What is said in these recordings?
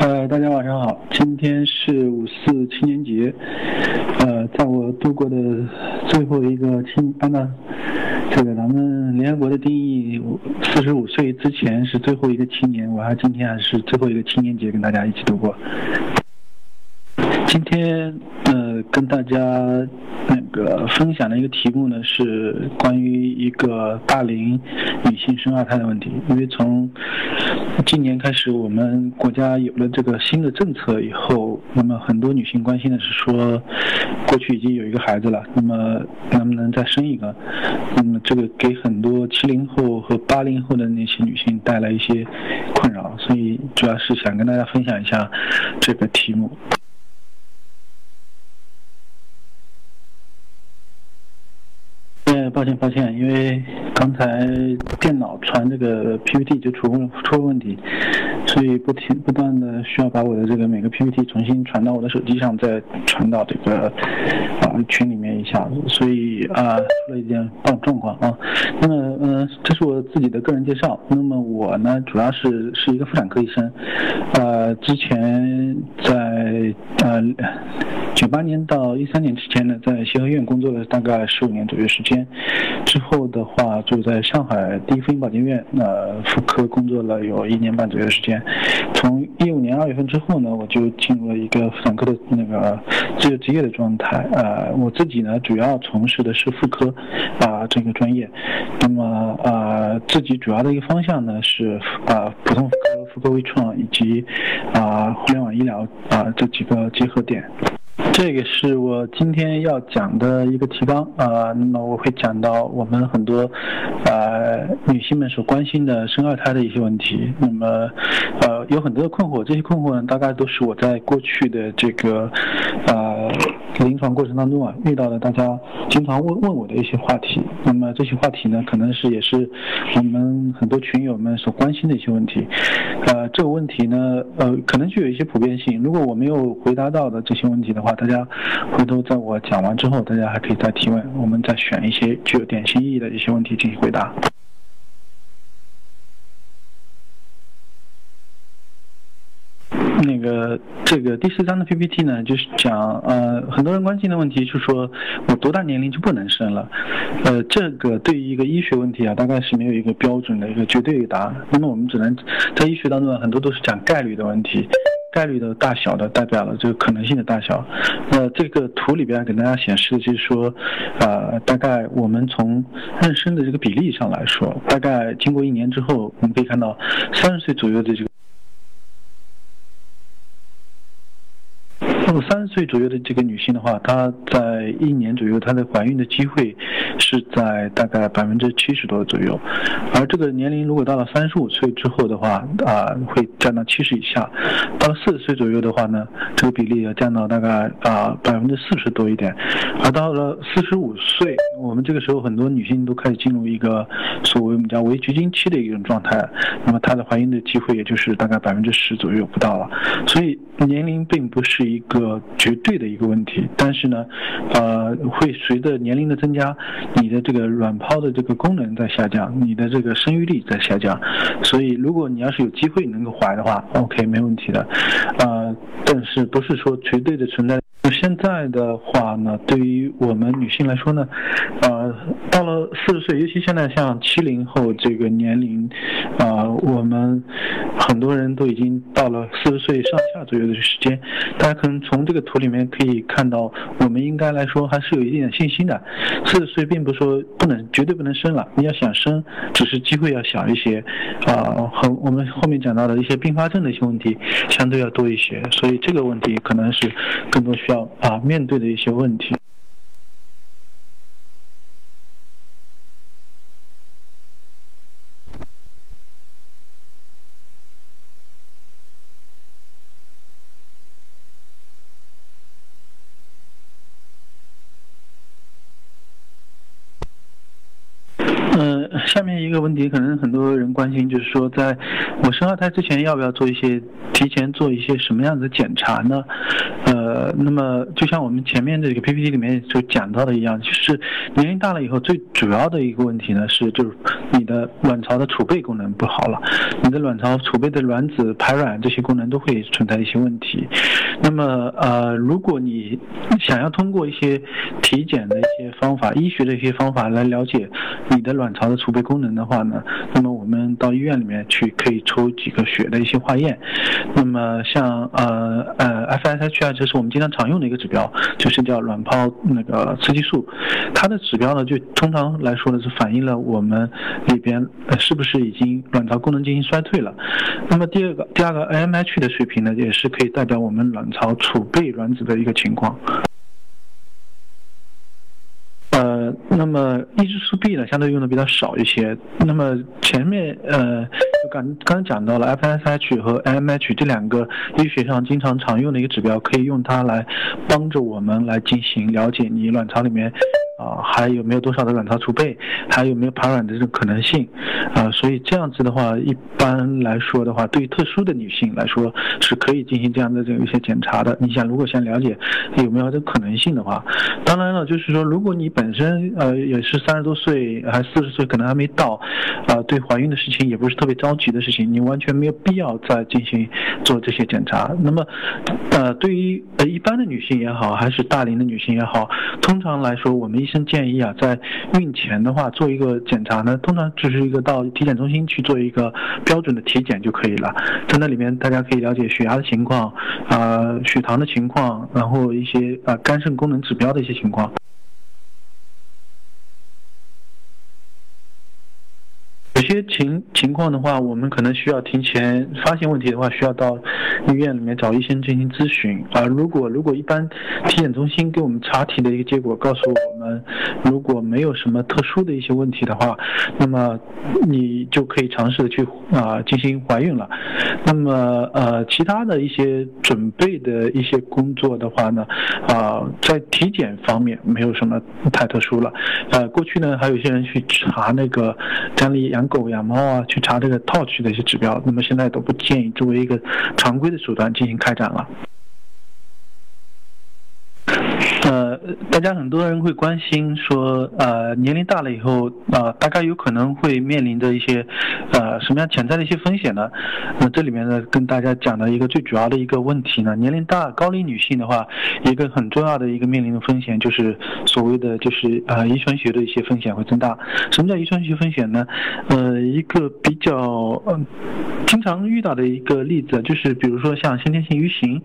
呃，大家晚上好，今天是五四青年节，呃，在我度过的最后一个青，按照这个咱们联合国的定义，四十五岁之前是最后一个青年，我还今天还是最后一个青年节，跟大家一起度过。今天呃，跟大家那个分享的一个题目呢，是关于一个大龄女性生二胎的问题。因为从今年开始，我们国家有了这个新的政策以后，那么很多女性关心的是说，过去已经有一个孩子了，那么能不能再生一个？那么这个给很多七零后和八零后的那些女性带来一些困扰，所以主要是想跟大家分享一下这个题目。抱歉，抱歉，因为刚才电脑传这个 PPT 就出问出了问题，所以不停不断的需要把我的这个每个 PPT 重新传到我的手机上，再传到这个啊群里面一下子，所以啊出了一点状状况啊。那么嗯，这是我自己的个人介绍。那么我呢，主要是是一个妇产科医生，呃，之前在呃九八年到一三年之前呢，在协和医院工作了大概十五年左右时间。之后的话，就在上海第一妇婴保健院呃妇科工作了有一年半左右时间。从一五年二月份之后呢，我就进入了一个妇产科的那个自由职业的状态。呃，我自己呢主要从事的是妇科啊这个专业。那么啊，自己主要的一个方向呢是啊普通妇科、妇科微创以及啊互联网医疗啊这几个结合点。这个是我今天要讲的一个提纲啊，那么我会讲到我们很多呃女性们所关心的生二胎的一些问题。那么呃有很多的困惑，这些困惑呢大概都是我在过去的这个啊临床过程当中啊遇到的，大家经常问问我的一些话题。那么这些话题呢，可能是也是我们很多群友们所关心的一些问题。呃，这个问题呢，呃可能具有一些普遍性。如果我没有回答到的这些问题的话，大家回头在我讲完之后，大家还可以再提问，我们再选一些具有典型意义的一些问题进行回答。那个这个第四章的 PPT 呢，就是讲呃很多人关心的问题，就是说我多大年龄就不能生了？呃，这个对于一个医学问题啊，大概是没有一个标准的一个绝对的答案。那么我们只能在医学当中啊，很多都是讲概率的问题。概率的大小的代表了这个可能性的大小。那这个图里边给大家显示的就是说，呃，大概我们从妊娠的这个比例上来说，大概经过一年之后，我们可以看到三十岁左右的这个。那么三十岁左右的这个女性的话，她在一年左右，她的怀孕的机会是在大概百分之七十多左右，而这个年龄如果到了三十五岁之后的话，啊，会降到七十以下；到了四十岁左右的话呢，这个比例要降到大概啊百分之四十多一点，而到了四十五岁，我们这个时候很多女性都开始进入一个所谓我们叫围绝经期的一种状态，那么她的怀孕的机会也就是大概百分之十左右不到了，所以年龄并不是一个。个绝对的一个问题，但是呢，呃，会随着年龄的增加，你的这个卵泡的这个功能在下降，你的这个生育力在下降，所以如果你要是有机会能够怀的话，OK，没问题的，呃，但是不是说绝对的存在。现在的话呢，对于我们女性来说呢，呃，到了四十岁，尤其现在像七零后这个年龄，啊，我们很多人都已经到了四十岁上下左右的时间，大家可能从这个图里面可以看到，我们应该来说还是有一点信心的。四十岁并不是说不能绝对不能生了，你要想生，只是机会要小一些，啊，和我们后面讲到的一些并发症的一些问题相对要多一些，所以这个问题可能是更多需要。啊，面对的一些问题。下面一个问题，可能很多人关心，就是说，在我生二胎之前，要不要做一些提前做一些什么样子的检查呢？呃，那么就像我们前面这个 PPT 里面就讲到的一样，就是年龄大了以后，最主要的一个问题呢是，就是你的卵巢的储备功能不好了，你的卵巢储备的卵子排卵这些功能都会存在一些问题。那么呃，如果你想要通过一些体检的一些方法，医学的一些方法来了解你的卵巢的储备功功能的话呢，那么我们到医院里面去可以抽几个血的一些化验。那么像呃呃 FSH 啊，这是我们经常常用的一个指标，就是叫卵泡那个雌激素。它的指标呢，就通常来说呢，是反映了我们里边是不是已经卵巢功能进行衰退了。那么第二个第二个 AMH 的水平呢，也是可以代表我们卵巢储备卵子的一个情况。那么抑制素 B 呢，相对用的比较少一些。那么前面呃，就刚刚讲到了 FSH 和 AMH 这两个医学上经常常用的一个指标，可以用它来帮助我们来进行了解你卵巢里面。啊，还有没有多少的卵巢储备？还有没有排卵的这种可能性？啊，所以这样子的话，一般来说的话，对于特殊的女性来说，是可以进行这样的这一些检查的。你想，如果想了解有没有这可能性的话，当然了，就是说，如果你本身呃也是三十多岁，还四十岁，可能还没到，啊，对怀孕的事情也不是特别着急的事情，你完全没有必要再进行做这些检查。那么，呃，对于呃一般的女性也好，还是大龄的女性也好，通常来说，我们一医生建议啊，在孕前的话做一个检查呢，通常只是一个到体检中心去做一个标准的体检就可以了。在那里面，大家可以了解血压的情况，啊，血糖的情况，然后一些啊肝肾功能指标的一些情况。有些情情况的话，我们可能需要提前发现问题的话，需要到医院里面找医生进行咨询。啊，如果如果一般体检中心给我们查体的一个结果告诉我们，如果没有什么特殊的一些问题的话，那么你就可以尝试的去啊进行怀孕了。那么呃，其他的一些准备的一些工作的话呢，啊，在体检方面没有什么太特殊了。呃，过去呢还有一些人去查那个家里养。狗呀感冒啊，去查这个套取的一些指标，那么现在都不建议作为一个常规的手段进行开展了。大家很多人会关心说，呃，年龄大了以后，啊，大概有可能会面临着一些，呃，什么样潜在的一些风险呢？那这里面呢，跟大家讲的一个最主要的一个问题呢，年龄大高龄女性的话，一个很重要的一个面临的风险就是所谓的就是呃遗传学的一些风险会增大。什么叫遗传学风险呢？呃，一个比较嗯经常遇到的一个例子就是，比如说像先天性鱼型，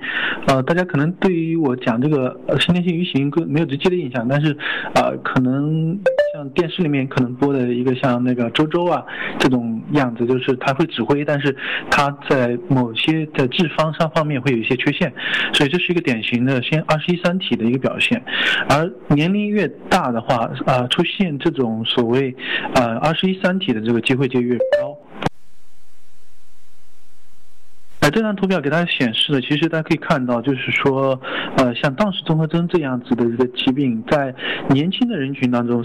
呃，大家可能对于我讲这个呃先天性鱼型跟没有直接的印象，但是，啊，可能像电视里面可能播的一个像那个周周啊这种样子，就是他会指挥，但是他在某些的智方上方面会有一些缺陷，所以这是一个典型的先二十一三体的一个表现。而年龄越大的话，啊，出现这种所谓啊二十一三体的这个机会就越高。呃，这张图表给大家显示的，其实大家可以看到，就是说，呃，像当时综合征这样子的一个疾病，在年轻的人群当中。